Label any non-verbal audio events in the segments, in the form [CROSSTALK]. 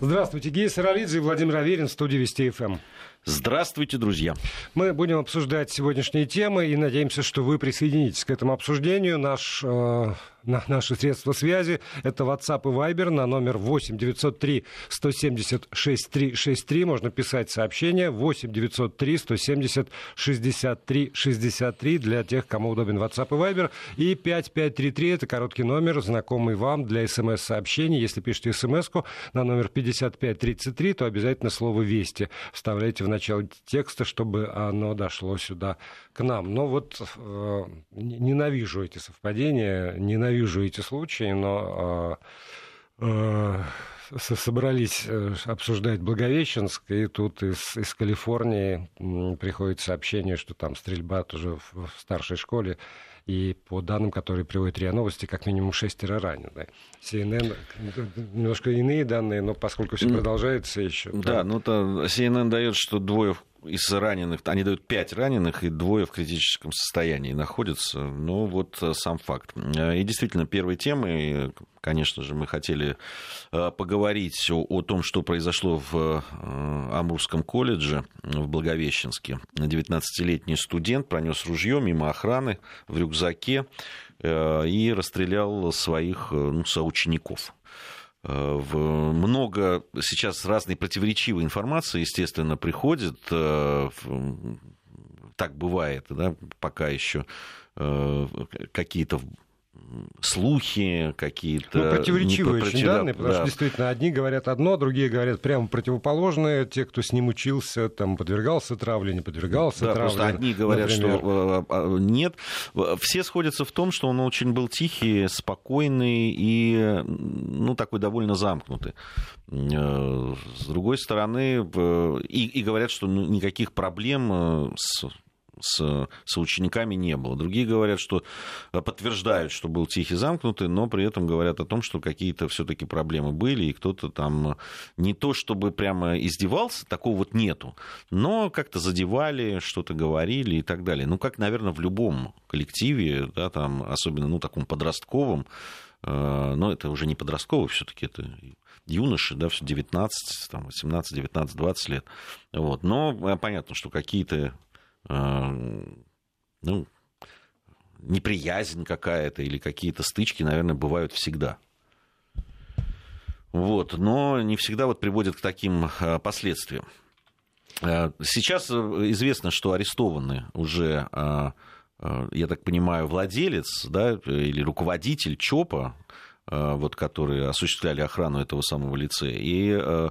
Здравствуйте, Гея Саралидзе и Владимир Аверин в студии Вести ФМ. Здравствуйте, друзья. Мы будем обсуждать сегодняшние темы и надеемся, что вы присоединитесь к этому обсуждению. Наш э, на наши средства связи. Это WhatsApp и Viber на номер 8 903 170 6363. Можно писать сообщение 8 903 170 63 63 для тех, кому удобен WhatsApp и Viber. И 5533 это короткий номер, знакомый вам для смс-сообщений. Если пишете смс на номер 5533, то обязательно слово «Вести» вставляйте в начало текста, чтобы оно дошло сюда к нам. Но вот э, ненавижу эти совпадения, ненавижу эти случаи, но э, э, собрались э, обсуждать Благовещенск, и тут из, из Калифорнии приходит сообщение, что там стрельба тоже в, в старшей школе и по данным, которые приводят РИА Новости, как минимум шестеро ранены. CNN, немножко иные данные, но поскольку все продолжается еще. Да, да. ну то CNN дает, что двое из раненых, они дают пять раненых, и двое в критическом состоянии находятся. Ну, вот э, сам факт. Э, и действительно, первой темой, конечно же, мы хотели э, поговорить о, о том, что произошло в Амурском колледже в Благовещенске. 19-летний студент пронес ружье мимо охраны в рюкзаке и расстрелял своих ну, соучеников. Э, много сейчас разной противоречивой информации, естественно, приходит. Э, так бывает, да, пока еще э, какие-то слухи какие-то... Ну, противоречивые очень данные, потому да. что действительно одни говорят одно, другие говорят прямо противоположное. Те, кто с ним учился, там, подвергался травле, не подвергался да, травле. Просто одни говорят, например. что а, а, нет. Все сходятся в том, что он очень был тихий, спокойный и, ну, такой довольно замкнутый. Э, с другой стороны, и, и говорят, что никаких проблем э, с с, с учениками не было. Другие говорят, что э, подтверждают, что был тихий замкнутый, но при этом говорят о том, что какие-то все-таки проблемы были, и кто-то там не то чтобы прямо издевался, такого вот нету, но как-то задевали, что-то говорили и так далее. Ну, как, наверное, в любом коллективе, да, там, особенно, ну, таком подростковом, э, но это уже не подростковый, все-таки это юноши, да, все 19, там, 18, 19, 20 лет. Вот. Но э, понятно, что какие-то ну, неприязнь какая-то или какие-то стычки, наверное, бывают всегда. Вот, но не всегда вот приводят к таким а, последствиям. А, сейчас известно, что арестованы уже, я так понимаю, владелец да, или руководитель ЧОПа, вот, которые осуществляли охрану этого самого лицея, и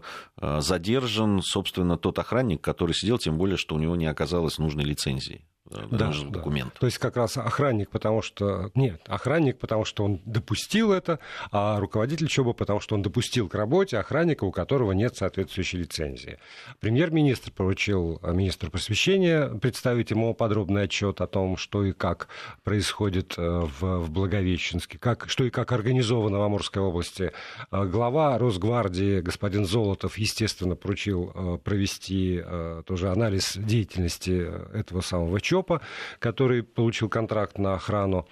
задержан, собственно, тот охранник, который сидел, тем более, что у него не оказалось нужной лицензии да, документ. Да. То есть как раз охранник, потому что... Нет, охранник, потому что он допустил это, а руководитель ЧОБа, потому что он допустил к работе охранника, у которого нет соответствующей лицензии. Премьер-министр поручил а, министру просвещения представить ему подробный отчет о том, что и как происходит э, в, в Благовещенске, как, что и как организовано в Амурской области. Глава Росгвардии господин Золотов, естественно, поручил э, провести э, тоже анализ деятельности этого самого ЧОПа, ЧОПа, который получил контракт на охрану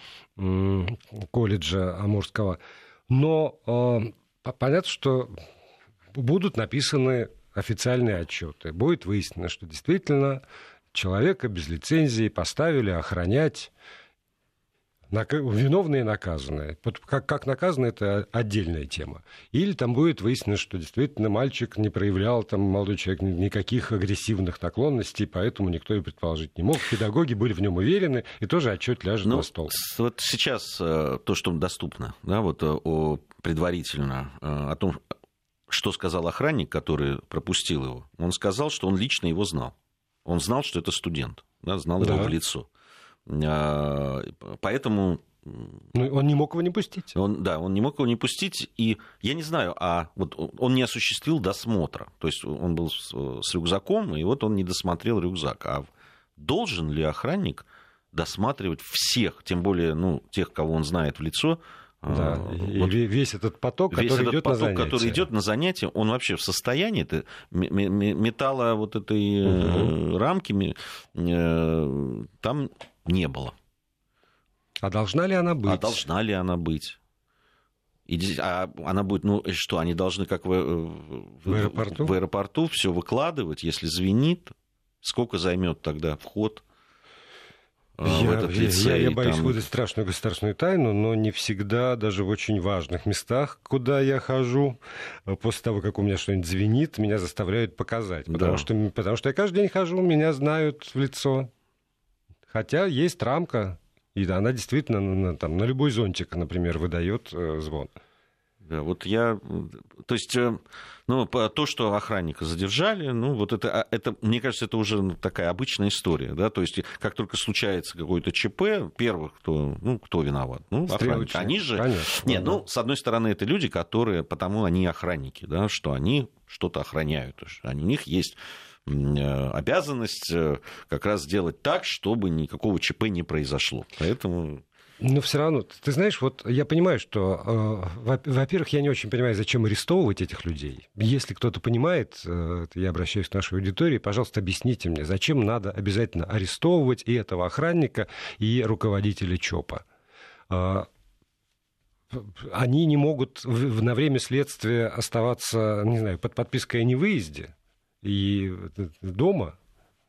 колледжа Амурского. Но э, понятно, что будут написаны официальные отчеты. Будет выяснено, что действительно человека без лицензии поставили охранять виновные наказанные. Как, как наказаны, это отдельная тема. Или там будет выяснено, что действительно мальчик не проявлял, там, молодой человек, никаких агрессивных наклонностей, поэтому никто и предположить не мог. Педагоги были в нем уверены, и тоже отчет ляжет ну, на стол. Вот сейчас э, то, что доступно, да, вот э, о, предварительно э, о том, что сказал охранник, который пропустил его. Он сказал, что он лично его знал. Он знал, что это студент, да, знал да. его в лицо. А, поэтому ну, он не мог его не пустить. Он, да, он не мог его не пустить. И я не знаю, а вот он не осуществил досмотра. То есть он был с, с рюкзаком, и вот он не досмотрел рюкзак. А должен ли охранник досматривать всех, тем более ну, тех, кого он знает в лицо, да, вот весь этот поток, весь который этот идет поток, на занятия. который идет на занятия, он вообще в состоянии это, металла вот этой угу. рамки э, там не было. А должна ли она быть? А должна ли она быть? И, а она будет, ну что, они должны как в, в, аэропорту? в аэропорту все выкладывать, если звенит, сколько займет тогда вход? А, я, в этот лицей, я, я боюсь там... выдать страшную государственную тайну, но не всегда, даже в очень важных местах, куда я хожу, после того, как у меня что-нибудь звенит, меня заставляют показать. Потому, да. что, потому что я каждый день хожу, меня знают в лицо. Хотя есть рамка, и она действительно на, там, на любой зонтик, например, выдает э, звон. Да, вот я, то есть, э, ну, то, что охранника задержали, ну, вот это, а, это мне кажется, это уже такая обычная история, да, то есть, как только случается какое-то ЧП, первых, кто, ну, кто виноват? Ну, охранники. Они же... Конечно. Нет, ну, с одной стороны, это люди, которые, потому они охранники, да, что они что-то охраняют, у них есть обязанность э, как раз сделать так, чтобы никакого ЧП не произошло. Поэтому но все равно, ты знаешь, вот я понимаю, что, э, во-первых, я не очень понимаю, зачем арестовывать этих людей. Если кто-то понимает, э, я обращаюсь к нашей аудитории, пожалуйста, объясните мне, зачем надо обязательно арестовывать и этого охранника, и руководителя ЧОПа. Э, они не могут в, на время следствия оставаться, не знаю, под подпиской о невыезде и дома.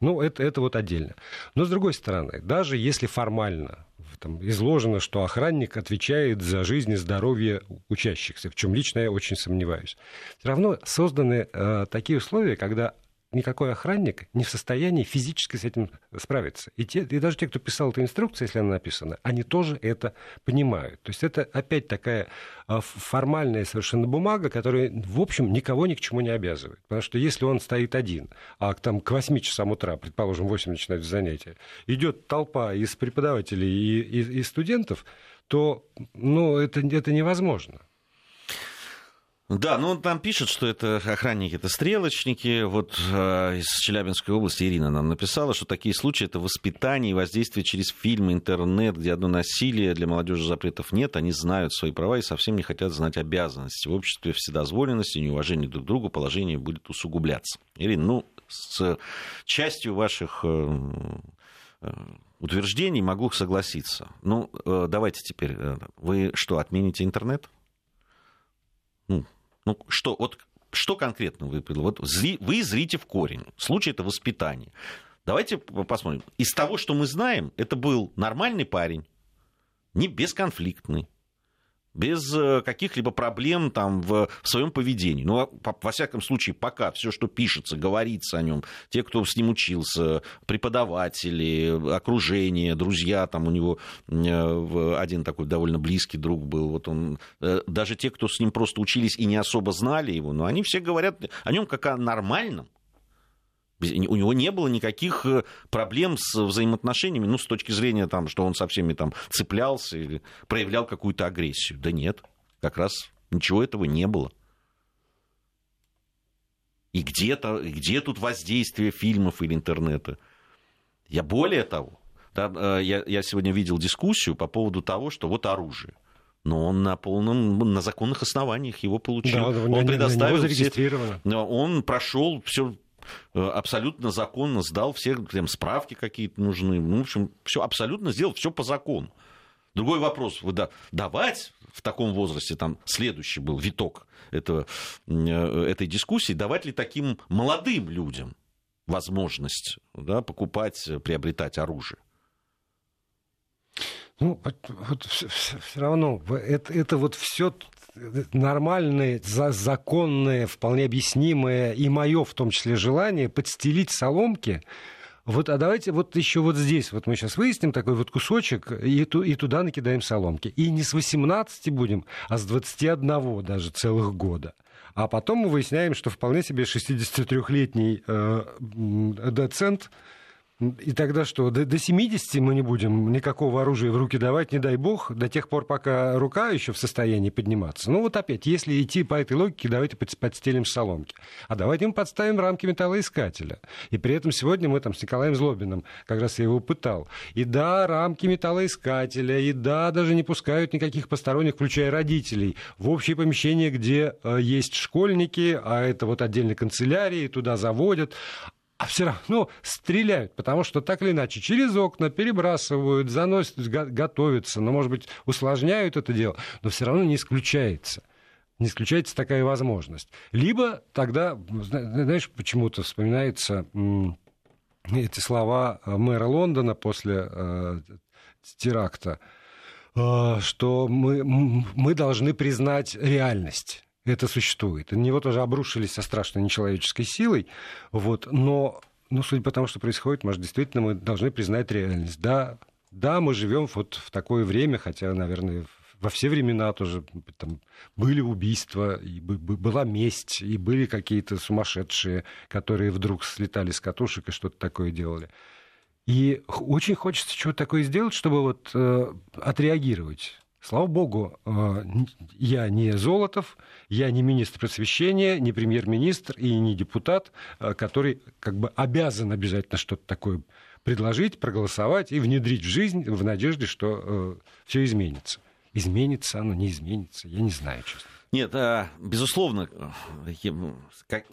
Ну, это, это вот отдельно. Но, с другой стороны, даже если формально там изложено, что охранник отвечает за жизнь и здоровье учащихся, в чем лично я очень сомневаюсь. Все равно созданы э, такие условия, когда никакой охранник не в состоянии физически с этим справиться. И, те, и даже те, кто писал эту инструкцию, если она написана, они тоже это понимают. То есть это опять такая а, формальная совершенно бумага, которая, в общем, никого ни к чему не обязывает. Потому что если он стоит один, а там к 8 часам утра, предположим, 8 начинается занятие, идет толпа из преподавателей и, и, и студентов, то ну, это, это невозможно. Да, ну там пишет, что это охранники, это стрелочники. Вот э, из Челябинской области Ирина нам написала, что такие случаи это воспитание и воздействие через фильм, интернет, где одно насилие, для молодежи запретов нет, они знают свои права и совсем не хотят знать обязанности. В обществе вседозволенности, неуважение друг к другу положение будет усугубляться. Ирина, ну, с частью ваших э, э, утверждений могу согласиться. Ну, э, давайте теперь, э, вы что, отмените интернет? Ну, ну, что, вот, что конкретно вы Вот вы зрите в корень. Случай это воспитание. Давайте посмотрим. Из того, что мы знаем, это был нормальный парень, не бесконфликтный без э, каких-либо проблем там, в, в своем поведении. Ну, а во всяком случае, пока все, что пишется, говорится о нем, те, кто с ним учился, преподаватели, окружение, друзья, там у него э, один такой довольно близкий друг был, вот он, э, даже те, кто с ним просто учились и не особо знали его, но они все говорят о нем как о нормальном, у него не было никаких э, проблем с взаимоотношениями, ну, с точки зрения, там, что он со всеми там цеплялся или проявлял какую-то агрессию. Да нет, как раз ничего этого не было. И где-то, где тут воздействие фильмов или интернета? Я более того, там, э, я, я сегодня видел дискуссию по поводу того, что вот оружие но он на полном, на законных основаниях его получил. Да, он предоставил, все, он прошел все абсолютно законно сдал все там, справки какие-то нужны. Ну, в общем, все абсолютно сделал, все по закону. Другой вопрос, вы да, давать в таком возрасте, там следующий был виток этого, э, этой дискуссии, давать ли таким молодым людям возможность да, покупать, приобретать оружие? Ну, вот, все, все равно это, это вот все нормальное, законное, вполне объяснимое и мое в том числе желание подстелить соломки вот, а давайте вот еще вот здесь, вот мы сейчас выясним такой вот кусочек, и, ту, и туда накидаем соломки. И не с 18 будем, а с 21 даже целых года. А потом мы выясняем, что вполне себе 63-летний э, доцент и тогда что, до, до 70 мы не будем никакого оружия в руки давать, не дай бог, до тех пор, пока рука еще в состоянии подниматься. Ну вот опять, если идти по этой логике, давайте подстелим соломки. А давайте мы подставим рамки металлоискателя. И при этом сегодня мы там с Николаем Злобиным, как раз я его пытал. И да, рамки металлоискателя, и да, даже не пускают никаких посторонних, включая родителей, в общее помещение, где э, есть школьники, а это вот отдельные канцелярии, туда заводят. А все равно стреляют, потому что так или иначе через окна перебрасывают, заносят, готовятся, но, может быть, усложняют это дело, но все равно не исключается. Не исключается такая возможность. Либо тогда, знаешь, почему-то вспоминается эти слова мэра Лондона после э, теракта, э, что мы, мы должны признать реальность это существует. На него тоже обрушились со страшной нечеловеческой силой, вот, но, ну, судя по тому, что происходит, может, действительно мы должны признать реальность. Да, да, мы живем вот в такое время, хотя, наверное, во все времена тоже там, были убийства, и была месть, и были какие-то сумасшедшие, которые вдруг слетали с катушек и что-то такое делали. И очень хочется чего-то такое сделать, чтобы вот э, отреагировать. Слава богу, э, я не Золотов, я не министр просвещения, не премьер-министр и не депутат, э, который как бы обязан обязательно что-то такое предложить, проголосовать и внедрить в жизнь в надежде, что э, все изменится. Изменится оно, не изменится, я не знаю, честно. Нет, безусловно, как,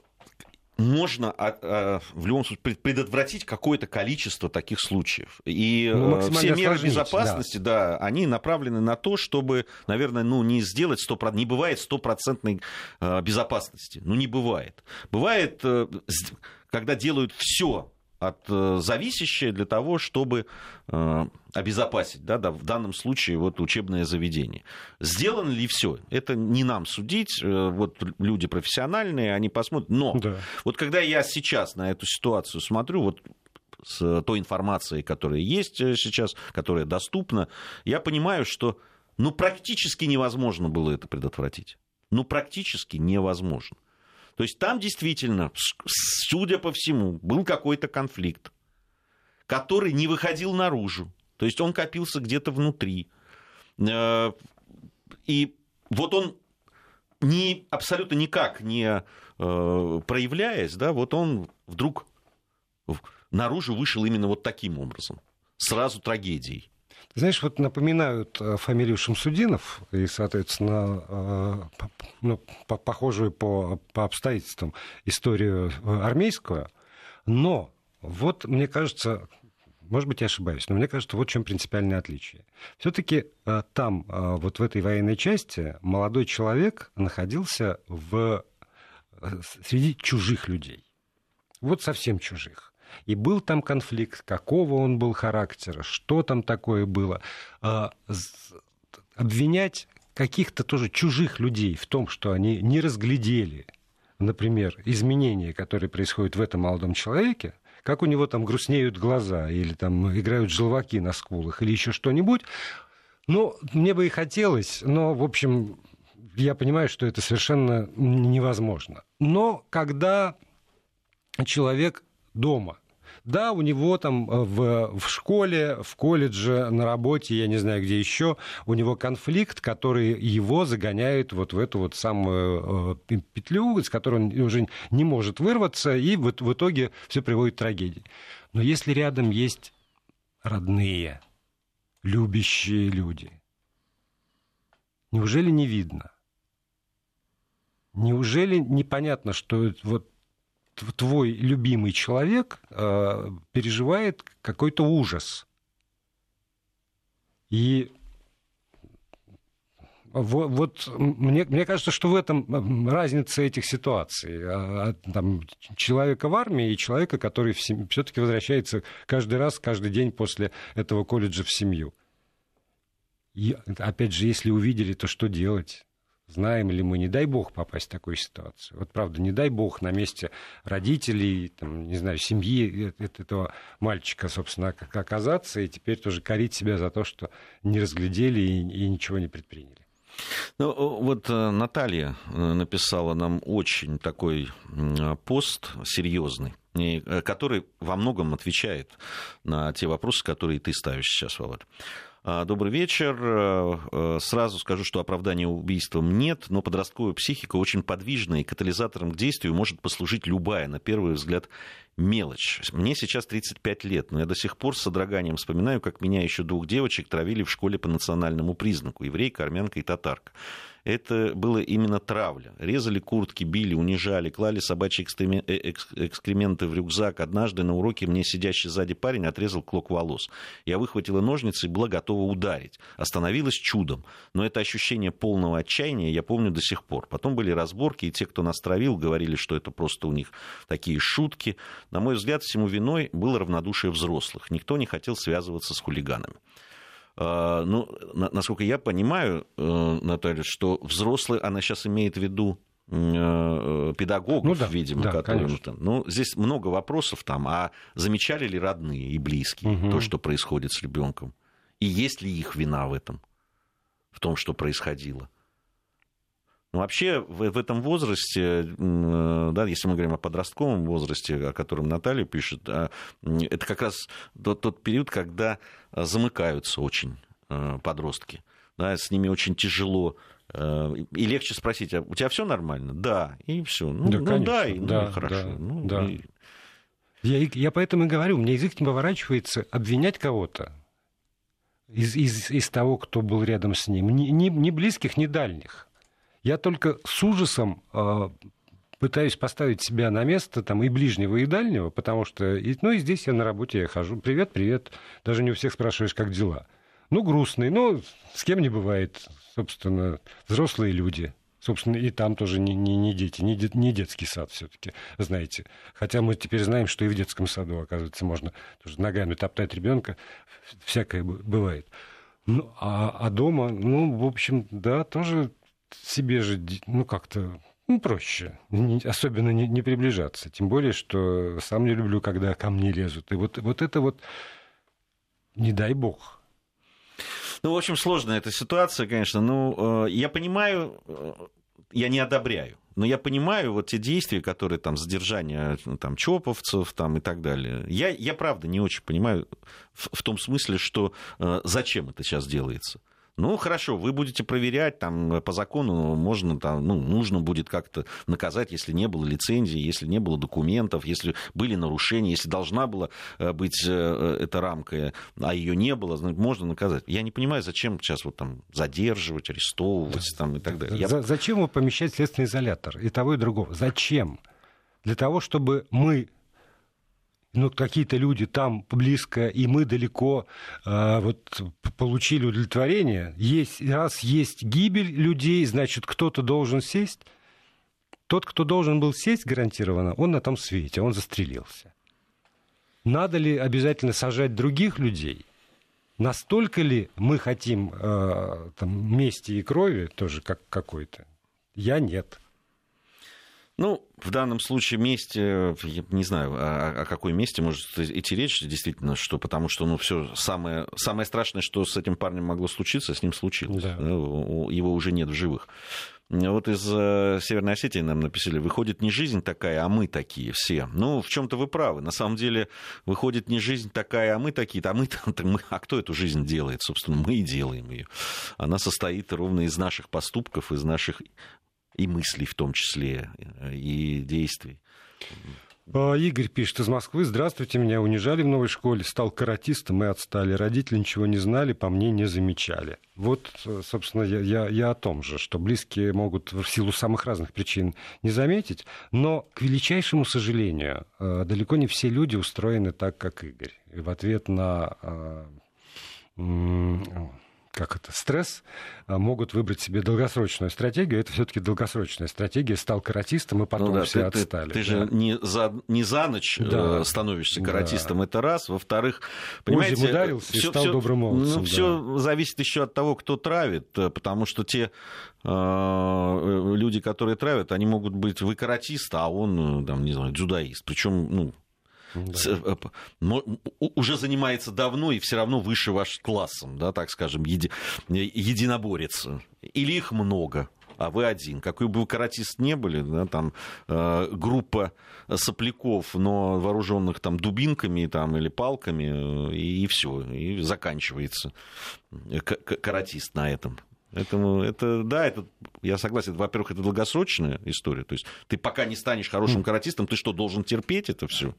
можно а, а, в любом случае предотвратить какое-то количество таких случаев. И ну, э, все меры безопасности, да. да, они направлены на то, чтобы, наверное, ну, не сделать 100%, не бывает стопроцентной э, безопасности. Ну, не бывает. Бывает, э, когда делают все от э, зависящее для того, чтобы э, обезопасить, да, да, в данном случае вот учебное заведение. Сделано ли все? Это не нам судить, э, вот люди профессиональные, они посмотрят. Но да. вот когда я сейчас на эту ситуацию смотрю, вот с той информацией, которая есть сейчас, которая доступна, я понимаю, что ну, практически невозможно было это предотвратить. Ну, практически невозможно. То есть там действительно, судя по всему, был какой-то конфликт, который не выходил наружу. То есть он копился где-то внутри. Э, и вот он не, абсолютно никак не э, проявляясь, да, вот он вдруг наружу вышел именно вот таким образом. Сразу трагедией. Знаешь, вот напоминают э, фамилию Шамсудинов и, соответственно, э, ну, похожую по, по обстоятельствам историю э, армейскую, но вот, мне кажется, может быть, я ошибаюсь, но мне кажется, вот в чем принципиальное отличие. Все-таки там, вот в этой военной части, молодой человек находился в, среди чужих людей. Вот совсем чужих. И был там конфликт, какого он был характера, что там такое было. А, обвинять каких-то тоже чужих людей в том, что они не разглядели, например, изменения, которые происходят в этом молодом человеке, как у него там грустнеют глаза, или там играют желваки на скулах, или еще что-нибудь. Ну, мне бы и хотелось, но, в общем, я понимаю, что это совершенно невозможно. Но когда человек дома да, у него там э, в, в школе, в колледже, на работе, я не знаю где еще, у него конфликт, который его загоняет вот в эту вот самую э, петлю, из которой он уже не может вырваться, и вот в итоге все приводит к трагедии. Но если рядом есть родные, любящие люди, неужели не видно? Неужели непонятно, что вот твой любимый человек э, переживает какой-то ужас. И вот, вот мне, мне кажется, что в этом разница этих ситуаций. А, а, там, человека в армии и человека, который все-таки возвращается каждый раз, каждый день после этого колледжа в семью. И опять же, если увидели, то что делать? Знаем ли мы, не дай бог, попасть в такую ситуацию. Вот правда, не дай бог на месте родителей, там, не знаю, семьи этого мальчика, собственно, оказаться, и теперь тоже корить себя за то, что не разглядели и, и ничего не предприняли. Ну, вот э, Наталья э, написала нам очень такой пост серьезный, э, который во многом отвечает на те вопросы, которые ты ставишь сейчас, Володь. А, добрый вечер. Э, э, сразу скажу, что оправдания убийствам нет, но подростковая психика очень подвижна, и катализатором к действию может послужить любая, на первый взгляд, мелочь. Мне сейчас 35 лет, но я до сих пор с содроганием вспоминаю, как меня еще двух девочек травили в школе по национальному признаку. Еврейка, армянка и татарка. Это было именно травля. Резали куртки, били, унижали, клали собачьи э, экскременты в рюкзак. Однажды на уроке мне сидящий сзади парень отрезал клок волос. Я выхватила ножницы и была готова ударить. Остановилась чудом. Но это ощущение полного отчаяния я помню до сих пор. Потом были разборки, и те, кто нас травил, говорили, что это просто у них такие шутки. На мой взгляд, всему виной было равнодушие взрослых. Никто не хотел связываться с хулиганами. А, ну, насколько я понимаю, э, Наталья, что взрослый, она сейчас имеет в виду э, педагогов, ну, да, видимо, да, которым там. Ну, здесь много вопросов там, а замечали ли родные и близкие угу. то, что происходит с ребенком? И есть ли их вина в этом, в том, что происходило? Ну, вообще в, в этом возрасте, э, да, если мы говорим о подростковом возрасте, о котором Наталья пишет, а, это как раз тот, тот период, когда замыкаются очень э, подростки. Да, с ними очень тяжело э, и легче спросить, а у тебя все нормально? Да, и все. Ну да, ну, да, и, ну, да, хорошо. Да, ну, да. И... Я, я поэтому и говорю, у меня язык не поворачивается обвинять кого-то из, из, из того, кто был рядом с ним. Ни, ни, ни близких, ни дальних. Я только с ужасом э, пытаюсь поставить себя на место там и ближнего, и дальнего, потому что, ну и здесь я на работе я хожу. Привет, привет. Даже не у всех спрашиваешь, как дела. Ну, грустный, но с кем не бывает, собственно, взрослые люди. Собственно, и там тоже не, не, не дети, не, де, не детский сад все-таки, знаете. Хотя мы теперь знаем, что и в детском саду, оказывается, можно тоже ногами топтать ребенка, всякое бывает. Ну, а, а дома, ну, в общем, да, тоже себе же, ну, как-то ну, проще, особенно не, не приближаться. Тем более, что сам не люблю, когда ко мне лезут. И вот, вот это вот, не дай бог. Ну, в общем, сложная эта ситуация, конечно. Ну, э, я понимаю, э, я не одобряю. Но я понимаю вот те действия, которые там задержание ну, там, чоповцев там, и так далее. Я, я правда не очень понимаю в, в том смысле, что э, зачем это сейчас делается. Ну, хорошо, вы будете проверять, там, по закону можно, там, ну, нужно будет как-то наказать, если не было лицензии, если не было документов, если были нарушения, если должна была э, быть э, эта рамка, а ее не было, можно наказать. Я не понимаю, зачем сейчас вот там задерживать, арестовывать там, и так далее. Я... Зачем его помещать в следственный изолятор? И того, и другого. Зачем? Для того, чтобы мы ну, какие-то люди там близко, и мы далеко э, вот, получили удовлетворение. Есть, раз есть гибель людей, значит, кто-то должен сесть. Тот, кто должен был сесть гарантированно, он на том свете, он застрелился. Надо ли обязательно сажать других людей? Настолько ли мы хотим э, там, мести и крови, тоже как какой-то? Я нет. Ну, в данном случае месте, я не знаю, о, о какой месте может идти речь, действительно, что, потому что, ну, все самое, самое страшное, что с этим парнем могло случиться, с ним случилось. Да. Его уже нет в живых. Вот из э, Северной Осетии нам написали, выходит не жизнь такая, а мы такие все. Ну, в чем-то вы правы. На самом деле, выходит не жизнь такая, а мы такие. А, мы, [LAUGHS] мы, а кто эту жизнь делает? Собственно, мы и делаем ее. Она состоит ровно из наших поступков, из наших и мыслей в том числе, и действий. А, Игорь пишет из Москвы. Здравствуйте, меня унижали в новой школе, стал каратистом и отстали. Родители ничего не знали, по мне не замечали. Вот, собственно, я, я, я о том же, что близкие могут в силу самых разных причин не заметить, но, к величайшему сожалению, э, далеко не все люди устроены так, как Игорь. И в ответ на э, как это, стресс, а, могут выбрать себе долгосрочную стратегию. Это все-таки долгосрочная стратегия. Стал каратистом, и потом ну, да, все ты, отстали. Ты, ты да. же не за, не за ночь да. Э, становишься каратистом, да. это раз. Во-вторых, понимаете... Узим ударился всё, и стал всё, добрым молодцем. Ну, да. все зависит еще от того, кто травит, э, потому что те э, люди, которые травят, они могут быть вы каратист, а он, там, не знаю, дзюдоист. Причем, ну, да. Э, уже занимается давно и все равно выше ваш классом, да, так скажем, еди, единоборец. Или их много, а вы один. Какой бы вы каратист не были, да, там э, группа сопляков, но вооруженных там дубинками там, или палками, э, и, и все, и заканчивается каратист на этом. Поэтому это, да, это, я согласен, во-первых, это долгосрочная история. То есть ты пока не станешь хорошим каратистом, ты что, должен терпеть это все?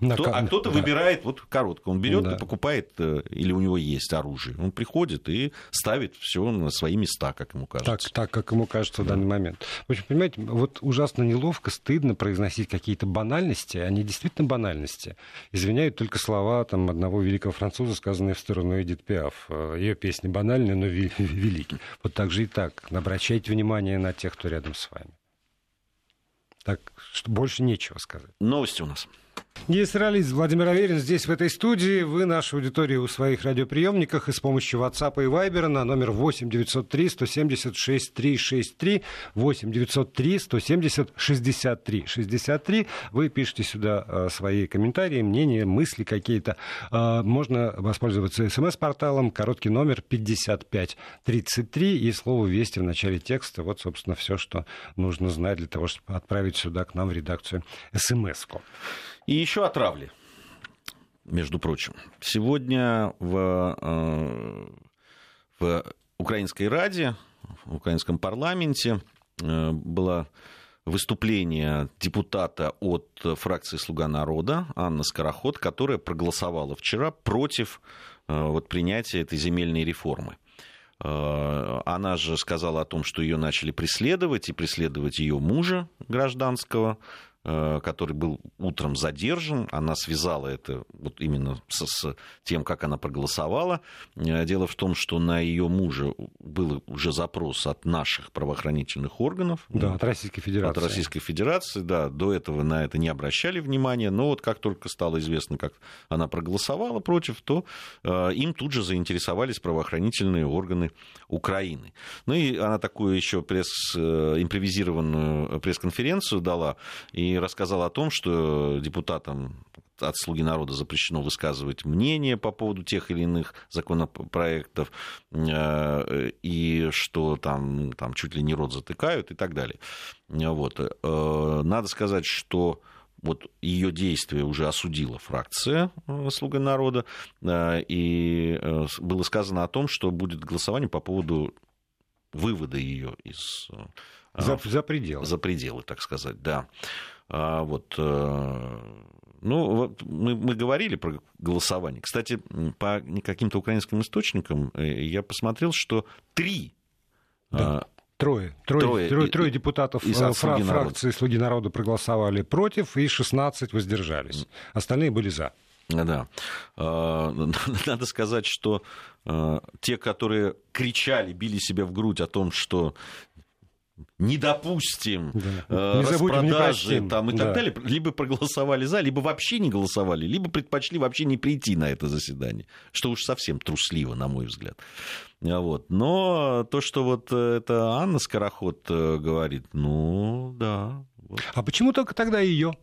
На Кто, а кто-то да. выбирает вот короткое. Он берет да. и покупает, э, или у него есть оружие. Он приходит и ставит все на свои места, как ему кажется. Так, так как ему кажется да. в данный момент. В общем, понимаете, вот ужасно неловко, стыдно произносить какие-то банальности. Они действительно банальности. Извиняют только слова там, одного великого француза, сказанные в сторону Эдит Пиаф. Э, Ее песни банальные, но [LAUGHS] великие. Вот так же и так. Обращайте внимание на тех, кто рядом с вами. Так что больше нечего сказать. Новости у нас. Геосералист Владимир Аверин здесь, в этой студии. Вы нашу аудиторию у своих радиоприемниках и с помощью WhatsApp и Viber на номер 8 903 176 363 8 903 170 63 63. Вы пишете сюда э, свои комментарии, мнения, мысли какие-то. Э, можно воспользоваться смс-порталом, короткий номер 55 33 и слово «Вести» в начале текста. Вот, собственно, все, что нужно знать для того, чтобы отправить сюда к нам в редакцию смс-ку. И еще отравли, между прочим. Сегодня в, э, в Украинской Раде, в Украинском парламенте э, было выступление депутата от фракции «Слуга народа» Анны Скороход, которая проголосовала вчера против э, вот, принятия этой земельной реформы. Она же сказала о том, что ее начали преследовать, и преследовать ее мужа гражданского, который был утром задержан. Она связала это вот именно с, с тем, как она проголосовала. Э, дело в том, что на ее мужа был уже запрос от наших правоохранительных органов. Да, от Российской Федерации. От Российской Федерации, да. До этого на это не обращали внимания. Но вот как только стало известно, как она проголосовала против, то э, им тут же заинтересовались правоохранительные органы Украины. Ну и она такую еще пресс, импровизированную пресс-конференцию дала. И рассказал о том, что депутатам от «Слуги народа» запрещено высказывать мнение по поводу тех или иных законопроектов, э, и что там, там чуть ли не рот затыкают и так далее. Вот. Э, надо сказать, что вот ее действия уже осудила фракция э, «Слуга народа», и было сказано о том, что будет голосование по поводу вывода ее из за, за пределы. За пределы, так сказать, да. А, вот, э, ну, вот мы, мы говорили про голосование. Кстати, по каким-то украинским источникам э, я посмотрел, что три да. А, Трое. Трое, трое, трое, трое депутатов из э, фра- фракции «Слуги народа» проголосовали против, и 16 воздержались. Остальные были за. Да. А, [LAUGHS] надо сказать, что те, которые кричали, били себя в грудь о том, что не допустим да. э, не распродажи там, и да. так далее, либо проголосовали за, либо вообще не голосовали, либо предпочли вообще не прийти на это заседание, что уж совсем трусливо, на мой взгляд. А вот. Но то, что вот это Анна Скороход э, говорит, ну да. Вот. А почему только тогда ее?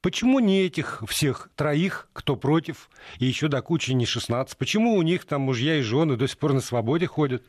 Почему не этих всех троих, кто против, и еще до кучи не 16? Почему у них там мужья и жены до сих пор на свободе ходят?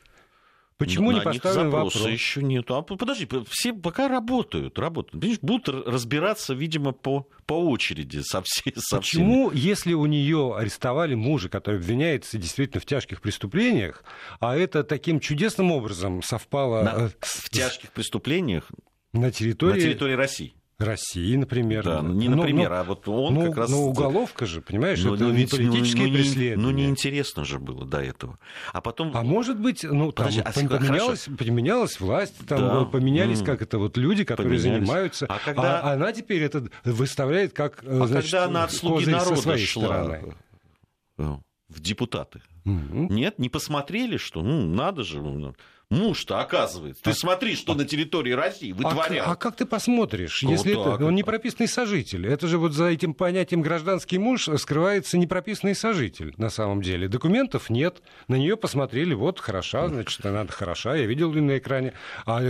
Почему на не поставлен вопрос? еще нет. А подожди, все пока работают, работают. Видишь, будут разбираться, видимо, по, по очереди со, все, со Почему, всеми. если у нее арестовали мужа, который обвиняется действительно в тяжких преступлениях, а это таким чудесным образом совпало... На, э, в тяжких преступлениях на территории... на территории России. России, например. Да, ну, не например, но, а вот он ну, как раз... Ну, уголовка же, понимаешь, ну, это ну, не политические ну, преследования. Ну, неинтересно же было до этого. А потом... А может быть, ну, там Подожди, а поменялась, поменялась власть, там да. поменялись, как это, вот люди, которые поменялись. занимаются. А, когда... а она теперь это выставляет как, а значит, когда она от слуги народа своей шла стороны. Э, в депутаты. Угу. Нет, не посмотрели, что, ну, надо же, ну, Муж-то, оказывается. Ты а, смотри, что а, на территории России вытворял. А, а как ты посмотришь, ну, если это, он непрописанный сожитель? Это же вот за этим понятием гражданский муж скрывается непрописанный сожитель на самом деле. Документов нет. На нее посмотрели, вот хороша, значит, она хороша, я видел ее на экране. А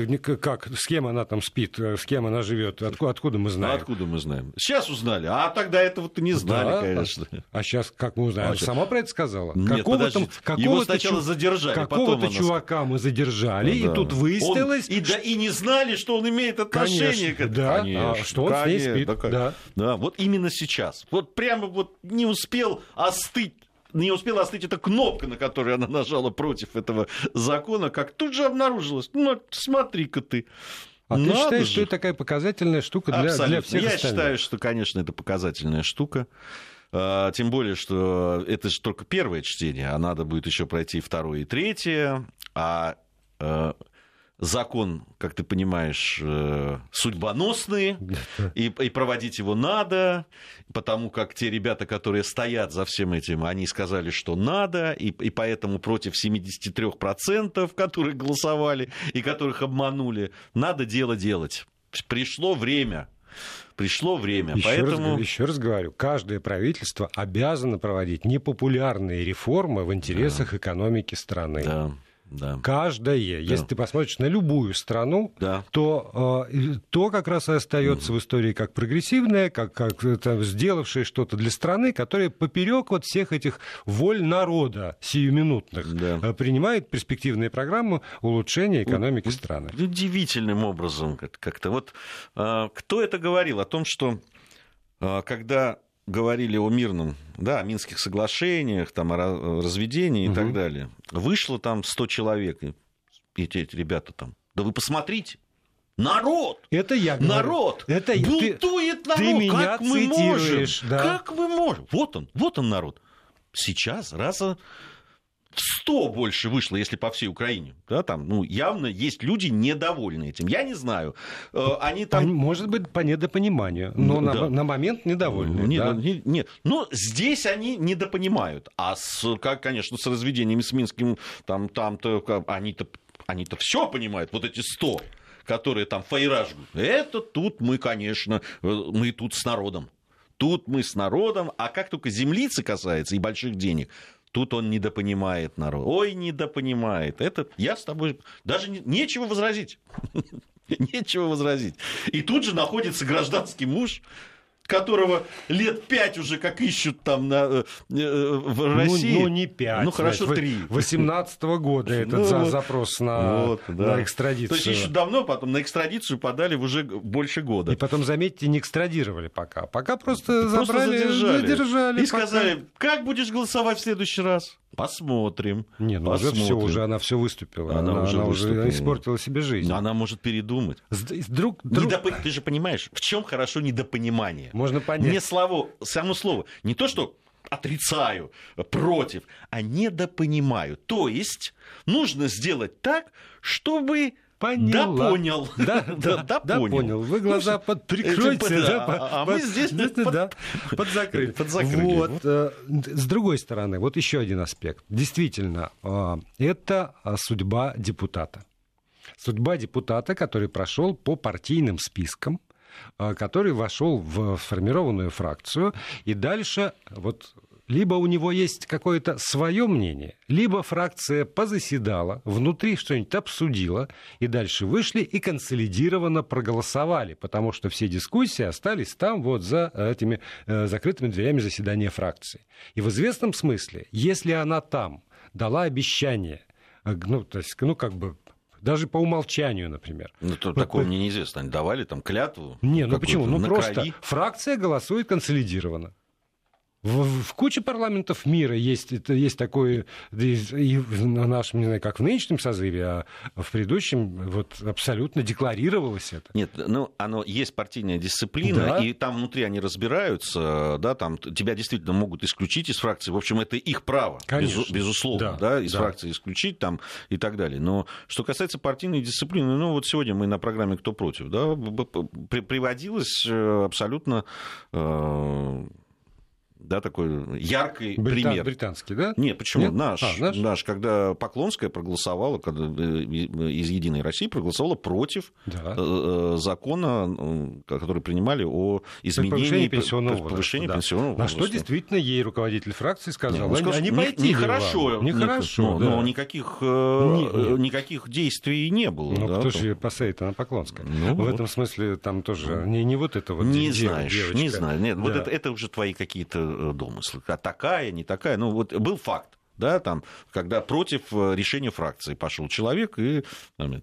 как, с кем она там спит, с кем она живет, откуда, откуда мы знаем? откуда мы знаем? Сейчас узнали, а тогда этого-то не знали, да, конечно. А сейчас как мы узнаем? А Сама про это сказала? Нет, какого-то, какого Его сначала задержали, Какого-то чувака мы задержали держали, да. и тут выяснилось... Он, и, да, и не знали, что он имеет отношение конечно, к этому. Да, конечно, а, что он конечно, с ней спит. Да, да. да, вот именно сейчас. Вот прямо вот не успел остыть не успела остыть эта кнопка, на которую она нажала против этого закона, как тут же обнаружилось. Ну, смотри-ка ты. А Надо ты считаешь, же. что это такая показательная штука для, для всех Я остальных? считаю, что, конечно, это показательная штука. А, тем более, что это же только первое чтение, а надо будет еще пройти второе и третье. А закон, как ты понимаешь, э, судьбоносный, [LAUGHS] и, и проводить его надо, потому как те ребята, которые стоят за всем этим, они сказали, что надо, и, и поэтому против 73%, которые голосовали и которых обманули, надо дело делать. Пришло время пришло время. Еще, Поэтому... раз, еще раз говорю, каждое правительство обязано проводить непопулярные реформы в интересах да. экономики страны. Да. Да. Каждое. Да. Если ты посмотришь на любую страну, да. то, э, то как раз и остается угу. в истории как прогрессивное, как, как это, сделавшее что-то для страны, которое поперек вот всех этих воль народа сиюминутных да. э, принимает перспективные программы улучшения экономики страны. Удивительным образом как-то. Вот э, кто это говорил о том, что э, когда говорили о мирном, да, о Минских соглашениях, там, о разведении угу. и так далее. Вышло там 100 человек, и эти, эти ребята там. Да вы посмотрите, Народ! Это я говорю. Народ! Это Бунтует ты, народ! Ты меня как мы можем? Да. Как мы можем? Вот он, вот он народ. Сейчас раза в 100 больше вышло, если по всей Украине. Да, там, ну, явно есть люди недовольны этим. Я не знаю. Э, они там... Может быть, по недопониманию, но да. на, на момент недовольны. Нет, да? нет, нет. Но здесь они недопонимают. А с, как, конечно, с разведением с Минским, там, там-то, они-то, они-то все понимают, вот эти 100 которые там фейра Это тут мы, конечно, э, мы тут с народом. Тут мы с народом, а как только землицы касается и больших денег, Тут он недопонимает народ. Ой, недопонимает. Это я с тобой... Даже не, нечего возразить. [LAUGHS] Нечего возразить. И тут же находится гражданский муж, которого лет пять уже как ищут там на, э, э в ну, России. Ну, ну, не пять. Ну, хорошо, три. 18 -го года [LAUGHS] этот ну, за, запрос на, вот, да. на экстрадицию. То есть еще давно, потом на экстрадицию подали уже больше года. И потом, заметьте, не экстрадировали пока. Пока просто, просто забрали, задержали. задержали. И пока. сказали, как будешь голосовать в следующий раз? Посмотрим. Не, ну посмотрим. уже все, уже она все выступила. Она, она, уже, она уже испортила себе жизнь. Но она может передумать. Друг, друг... Недоп... Ты же понимаешь, в чем хорошо недопонимание? Можно понять. Не слово, само слово. Не то, что отрицаю, против, а недопонимаю. То есть нужно сделать так, чтобы Поняла. [LAUGHS] Да, понял. [LAUGHS] Да, да, да, да понял. понял. Вы глаза ну, подприкройте, да, а, а мы здесь [LAUGHS] под, да, подзакрыли. подзакрыли. Вот. Э, с другой стороны, вот еще один аспект. Действительно, э, это судьба депутата. Судьба депутата, который прошел по партийным спискам, э, который вошел в сформированную фракцию, и дальше вот либо у него есть какое-то свое мнение, либо фракция позаседала, внутри что-нибудь обсудила, и дальше вышли и консолидированно проголосовали, потому что все дискуссии остались там вот за этими э, закрытыми дверями заседания фракции. И в известном смысле, если она там дала обещание, э, ну, то есть, ну, как бы даже по умолчанию, например. Ну, то, вот, такое мне неизвестно. Они давали там клятву? Не, ну почему? Ну, просто крови? фракция голосует консолидированно. В, в куче парламентов мира есть, это, есть такое, и в нашем, не знаю, как в нынешнем созыве, а в предыдущем вот абсолютно декларировалось это. Нет, ну, оно есть партийная дисциплина, да. и там внутри они разбираются, да, там тебя действительно могут исключить из фракции. В общем, это их право, Конечно. Без, безусловно, да, да из да. фракции исключить там и так далее. Но что касается партийной дисциплины, ну, вот сегодня мы на программе «Кто против», да, приводилось э, абсолютно э, да, такой яркий Британ, пример. Британский, да? Нет, почему? Нет? Наш, а, наш. Наш, когда Поклонская проголосовала, когда э, из Единой России проголосовала против да. Э, э, закона, который принимали о изменении повышении пенсионного возраста. Повышении да. пенсионного На что действительно ей руководитель фракции сказал, Нет, они, они не, нехорошо, нехорошо, но, да. но никаких, не, никаких действий не было. Ну, да, кто же посадит, она Поклонская. Ну, В вот. этом смысле там тоже не, не вот это вот Не знаешь, девочка. не знаю. Нет, да. вот это, это уже твои какие-то Э, домыслы. А такая, не такая. Ну, вот был факт да, там, когда против э, решения фракции пошел человек, и,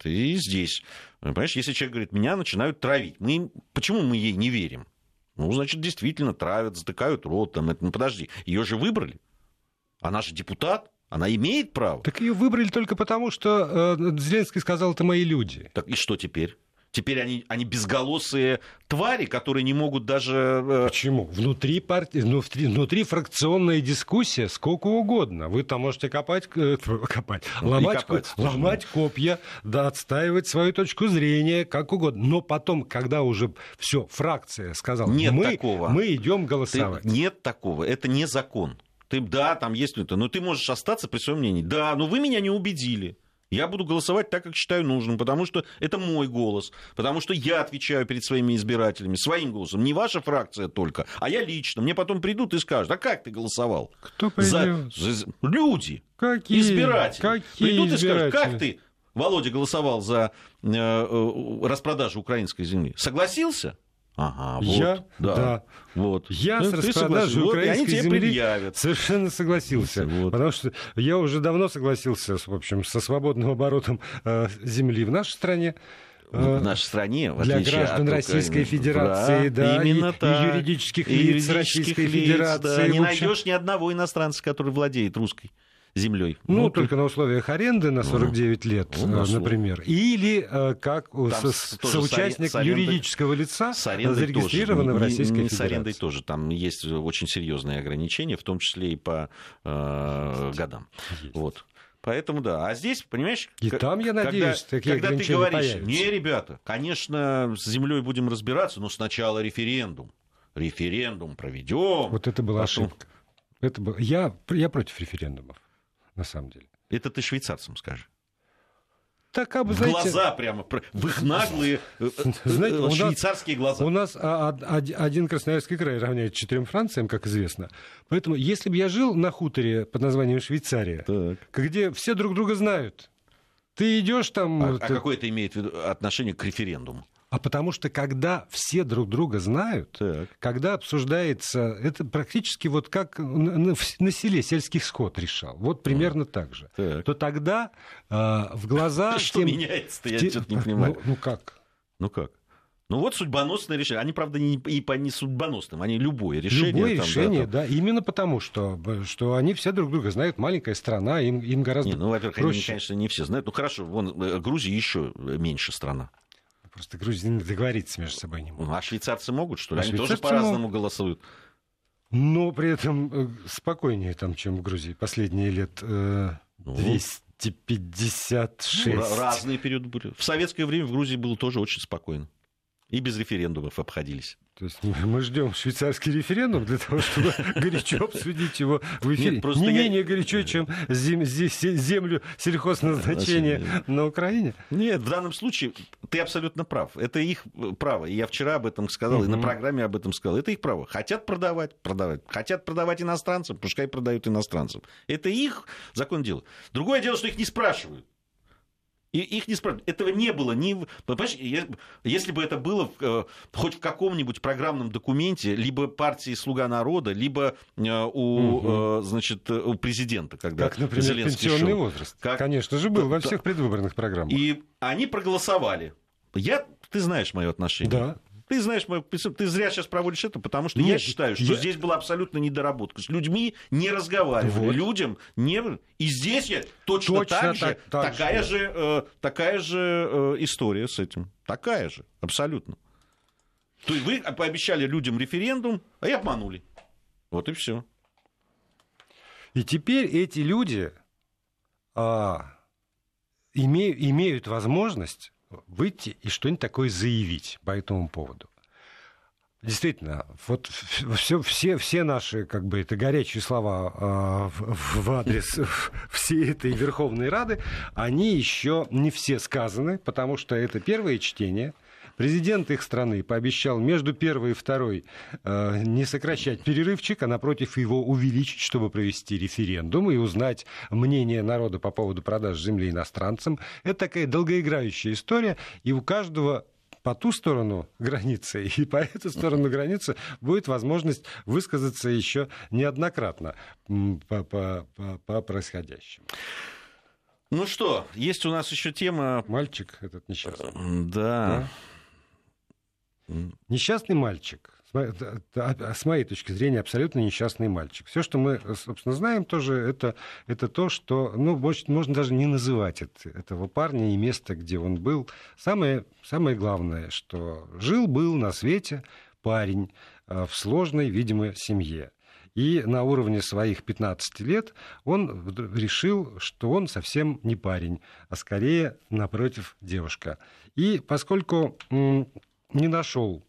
и здесь, понимаешь, если человек говорит, меня начинают травить, мы, почему мы ей не верим? Ну, значит, действительно травят, затыкают рот, там, это, ну, подожди, ее же выбрали, она же депутат, она имеет право. Так ее выбрали только потому, что э, Зеленский сказал, это мои люди. Так и что теперь? Теперь они, они безголосые твари, которые не могут даже... Э, Почему? Внутри партии, внутри, внутри фракционная дискуссия сколько угодно. Вы там можете копать, э, [LAUGHS] копать, ну, ломать, копать, ломать копья, да, отстаивать свою точку зрения, как угодно. Но потом, когда уже все, фракция сказала, нет мы, такого. мы идем голосовать. Ты, нет такого, это не закон. Ты, да, там есть это, но ты можешь остаться при своем мнении. Да, но вы меня не убедили. Я буду голосовать так, как считаю нужным, потому что это мой голос, потому что я отвечаю перед своими избирателями своим голосом, не ваша фракция только, а я лично. Мне потом придут и скажут, а как ты голосовал? Кто придет? За, за, люди, Какие? избиратели. Какие придут избиратели? и скажут, как ты, Володя, голосовал за э, э, распродажу украинской земли? Согласился? Ага, вот, я, да, да. Вот. Я ну, с распродажей украинской вот, земли предъявят. совершенно согласился. Вот. Потому что я уже давно согласился, в общем, со свободным оборотом э, земли в нашей стране. Э, в нашей стране, в для граждан от Российской Федерации, да, да именно и, так. и юридических лиц юридических Российской лиц, Федерации. Да, не найдешь ни одного иностранца, который владеет русской землей. Ну, ну только ты... на условиях аренды на 49 ну, лет, ну, например. Или э, как со, соучастник с арендой, юридического лица, зарегистрированного в Российской не, Федерации. С арендой тоже. Там есть очень серьезные ограничения, в том числе и по э, годам. Есть. Вот. Поэтому да. А здесь, понимаешь, и там, я надеюсь, когда, когда ты говоришь, появятся. не, ребята, конечно, с землей будем разбираться, но сначала референдум. Референдум проведем. Вот это была потом... ошибка. Это было... я, я против референдумов на самом деле. Это ты швейцарцам скажешь. Так, бы, знаете, глаза прямо, в их наглые э, э, [LAUGHS] знаете, у швейцарские нас, глаза. У нас один Красноярский край равняется четырем Франциям, как известно. Поэтому, если бы я жил на хуторе под названием Швейцария, так. где все друг друга знают, ты идешь там... А, ты... а какое это имеет отношение к референдуму? А потому что когда все друг друга знают, так. когда обсуждается, это практически вот как на, на селе сельский скот решал, вот примерно mm. так же, так. то тогда э, в глаза... [LAUGHS] Что меняется-то, я что-то не [LAUGHS] понимаю. Ну, ну как? Ну как? Ну вот судьбоносное решение. Они, правда, не, и по не судьбоносным, они любое решение. Любое там, решение, да, там... да. Именно потому, что, что они все друг друга знают. Маленькая страна, им, им гораздо не, Ну, во-первых, проще. они, конечно, не все знают. Ну хорошо, вон э, Грузия еще меньше страна. Просто грузины договориться между собой не могут. Ну, а швейцарцы могут, что ли? А Они тоже по-разному голосуют. Но при этом э, спокойнее там, чем в Грузии. Последние лет э, ну, 256. Ну, разные периоды были. В советское время в Грузии было тоже очень спокойно. И без референдумов обходились. То есть мы ждем швейцарский референдум для того, чтобы [LAUGHS] горячо обсудить его в эфире. Нет, Не я... менее горячо, чем зем... землю сельхозназначения на Украине. Нет, в данном случае ты абсолютно прав. Это их право. И я вчера об этом сказал, угу. и на программе об этом сказал. Это их право. Хотят продавать, продавать. Хотят продавать иностранцам, пускай продают иностранцам. Это их закон дела. Другое дело, что их не спрашивают. И их не спрашивают. Этого не было. Ни... Если бы это было э, хоть в каком-нибудь программном документе, либо партии «Слуга народа», либо э, у, угу. значит, у президента, когда Как, например, Зеленский пенсионный шел. возраст. Как... Конечно же, был во всех предвыборных программах. И они проголосовали. Я, ты знаешь мое отношение. Да. Ты знаешь, ты зря сейчас проводишь это, потому что Нет, я считаю, что я... здесь была абсолютно недоработка. С людьми не разговаривали, вот. людям не... И здесь я точно, точно так, же, так, такая, же, э, такая же э, история с этим. Такая же, абсолютно. То есть вы пообещали людям референдум, а и обманули. Вот и все. И теперь эти люди а, имеют, имеют возможность выйти и что-нибудь такое заявить по этому поводу. Действительно, вот все, все, все наши, как бы, это горячие слова э, в, в адрес [LAUGHS] всей этой Верховной Рады, они еще не все сказаны, потому что это первое чтение – Президент их страны пообещал между первой и второй э, не сокращать перерывчик, а напротив его увеличить, чтобы провести референдум и узнать мнение народа по поводу продаж земли иностранцам. Это такая долгоиграющая история, и у каждого по ту сторону границы и по эту сторону границы будет возможность высказаться еще неоднократно по, по, по, по происходящему. Ну что, есть у нас еще тема... Мальчик этот несчастный. Да. да? Несчастный мальчик. с моей точки зрения, абсолютно несчастный мальчик. Все, что мы, собственно, знаем тоже, это, это то, что, ну, можно даже не называть это, этого парня и место, где он был. Самое, самое главное, что жил-был на свете парень в сложной, видимо, семье. И на уровне своих 15 лет он решил, что он совсем не парень, а скорее, напротив, девушка. И поскольку не нашел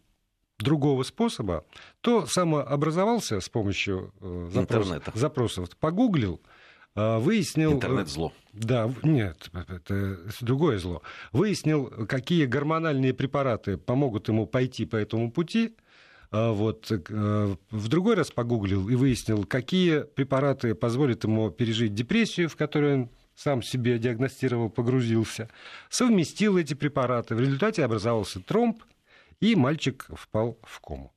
другого способа, то самообразовался с помощью э, запрос, запросов, погуглил, э, выяснил... Интернет-зло. Да, нет, это другое зло. Выяснил, какие гормональные препараты помогут ему пойти по этому пути, вот. Э, в другой раз погуглил и выяснил, какие препараты позволят ему пережить депрессию, в которой он сам себе диагностировал, погрузился, совместил эти препараты. В результате образовался тромб, и мальчик впал в кому.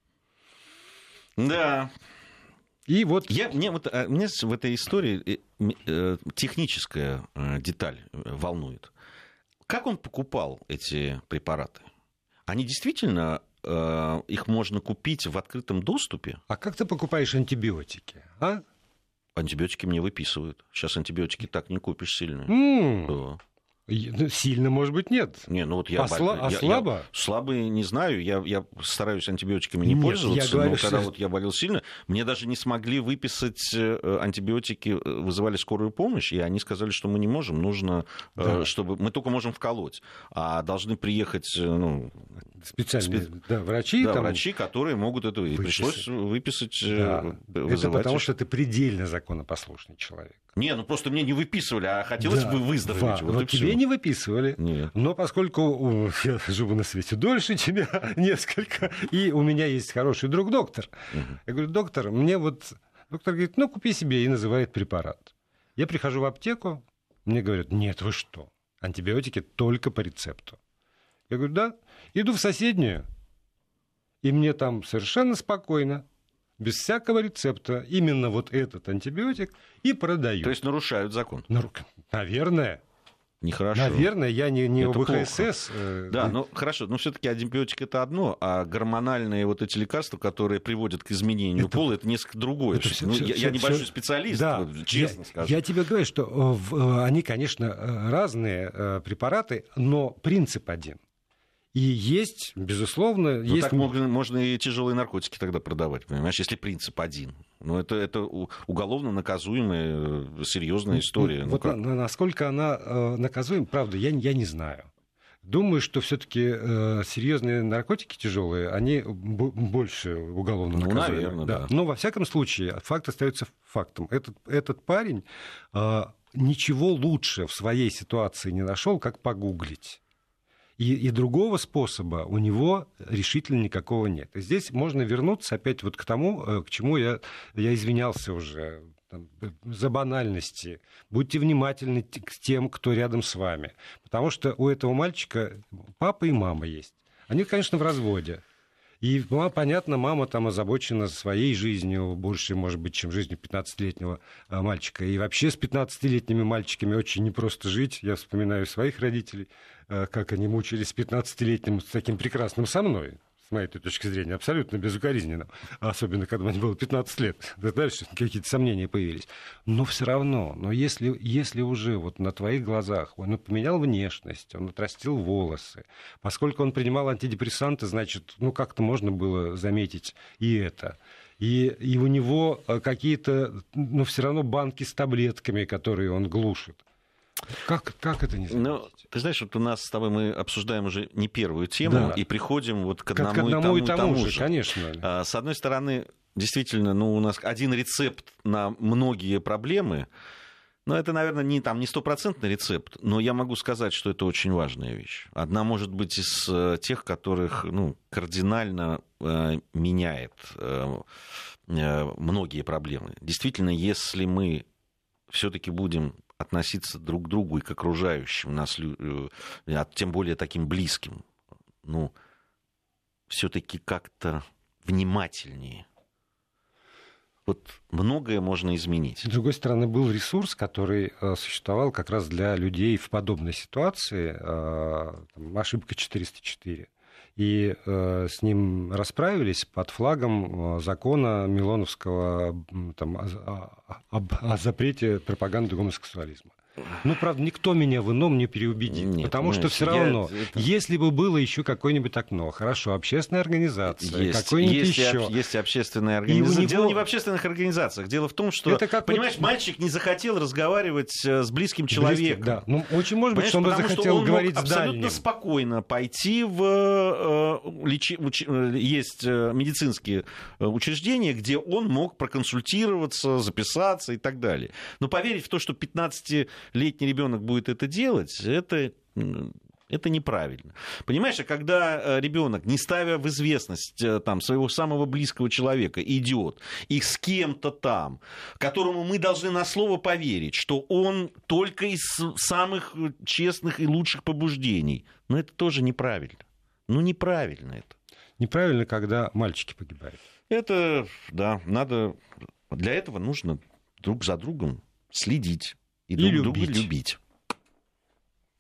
Да. И вот... Я, мне, вот, а, мне в этой истории э, э, техническая деталь волнует. Как он покупал эти препараты? Они действительно Э, их можно купить в открытом доступе. А как ты покупаешь антибиотики? А? Антибиотики мне выписывают. Сейчас антибиотики так не купишь сильно. Mm. Да. Ну, сильно, может быть, нет. Не, ну вот я, а, сла- я, а слабо? Я, слабо не знаю. Я, я стараюсь антибиотиками не нет, пользоваться. Я говорю, но когда что... вот я болел сильно, мне даже не смогли выписать э, антибиотики, э, вызывали скорую помощь, и они сказали, что мы не можем, нужно, да. чтобы мы только можем вколоть, а должны приехать ну, специальные спе... да, врачи. Да, там... врачи, которые могут это... И пришлось выписать... Э, да. Это потому, что ты предельно законопослушный человек. Не, ну просто мне не выписывали, а хотелось да. бы выздороветь. Вот Но тебе не выписывали. Нет. Но поскольку я живу на свете дольше тебя [LAUGHS] несколько, и у меня есть хороший друг доктор. Угу. Я говорю, доктор, мне вот... Доктор говорит, ну, купи себе, и называет препарат. Я прихожу в аптеку, мне говорят, нет, вы что, антибиотики только по рецепту. Я говорю, да. Иду в соседнюю, и мне там совершенно спокойно, без всякого рецепта, именно вот этот антибиотик и продают. То есть нарушают закон? Наверное. Нехорошо. Наверное, я не, не ОБХСС. Э, да, ну хорошо, но все-таки антибиотик это одно, а гормональные вот эти лекарства, которые приводят к изменению это, пола, это несколько другое. Это все, ну, все, я, все, я небольшой все, специалист, да, честно я, скажу. Я тебе говорю, что э, э, они, конечно, разные препараты, но принцип один. И есть, безусловно, ну, есть... так можно, можно и тяжелые наркотики тогда продавать, понимаешь, если принцип один. Но ну, это, это уголовно наказуемая э, серьезная история. Вот ну, на, насколько она э, наказуема, правда, я, я не знаю. Думаю, что все-таки э, серьезные наркотики тяжелые, они больше уголовно ну, наказуемы. Наверное, да. Да. Но во всяком случае, факт остается фактом. Этот, этот парень э, ничего лучше в своей ситуации не нашел, как погуглить. И, и другого способа у него решительно никакого нет. И здесь можно вернуться опять вот к тому, э, к чему я, я извинялся уже там, за банальности. Будьте внимательны к тем, кто рядом с вами. Потому что у этого мальчика папа и мама есть. Они, конечно, в разводе. И, ну, понятно, мама там озабочена своей жизнью больше, может быть, чем жизнью 15-летнего а, мальчика. И вообще с 15-летними мальчиками очень непросто жить. Я вспоминаю своих родителей, а, как они мучились с 15-летним, с таким прекрасным со мной с моей точки зрения, абсолютно безукоризненно, особенно когда мне было 15 лет. Дальше какие-то сомнения появились. Но все равно, но если, если уже вот на твоих глазах он поменял внешность, он отрастил волосы, поскольку он принимал антидепрессанты, значит, ну как-то можно было заметить и это. И, и у него э, какие-то, ну, все равно банки с таблетками, которые он глушит. Как, как это не заметить? Ну, ты знаешь, вот у нас с тобой мы обсуждаем уже не первую тему да. и приходим вот к одному, к одному и тому, и тому, же, же. Конечно. А, с одной стороны, действительно, ну, у нас один рецепт на многие проблемы, но это, наверное, не, там, не стопроцентный рецепт, но я могу сказать, что это очень важная вещь. Одна, может быть, из э, тех, которых ну, кардинально э, меняет э, э, многие проблемы. Действительно, если мы все-таки будем относиться друг к другу и к окружающим нас, э, тем более таким близким, ну, все-таки как-то внимательнее. Вот многое можно изменить. С другой стороны, был ресурс, который э, существовал как раз для людей в подобной ситуации, э, там, ошибка 404. И э, с ним расправились под флагом э, закона Милоновского там, о, о, о запрете пропаганды гомосексуализма. Ну, правда, никто меня в ином не переубедит. Нет, потому что все равно, я... если бы было еще какое-нибудь окно, хорошо, общественная организация, есть, какой-нибудь есть, еще. Есть общественная организация. Него... Дело не в общественных организациях. Дело в том, что, Это как понимаешь, вот... мальчик не захотел разговаривать э, с близким человеком. да. Ну, очень может быть, что он бы захотел он говорить мог с дальним. абсолютно спокойно пойти в... Э, лечи... уч... Э, есть медицинские учреждения, где он мог проконсультироваться, записаться и так далее. Но поверить в то, что 15 летний ребенок будет это делать, это это неправильно. Понимаешь, а когда э, ребенок, не ставя в известность э, там, своего самого близкого человека, идет и с кем-то там, которому мы должны на слово поверить, что он только из самых честных и лучших побуждений, но это тоже неправильно. Ну, неправильно это. Неправильно, когда мальчики погибают. Это, да, надо... Для этого нужно друг за другом следить и, и друг любить. друга любить.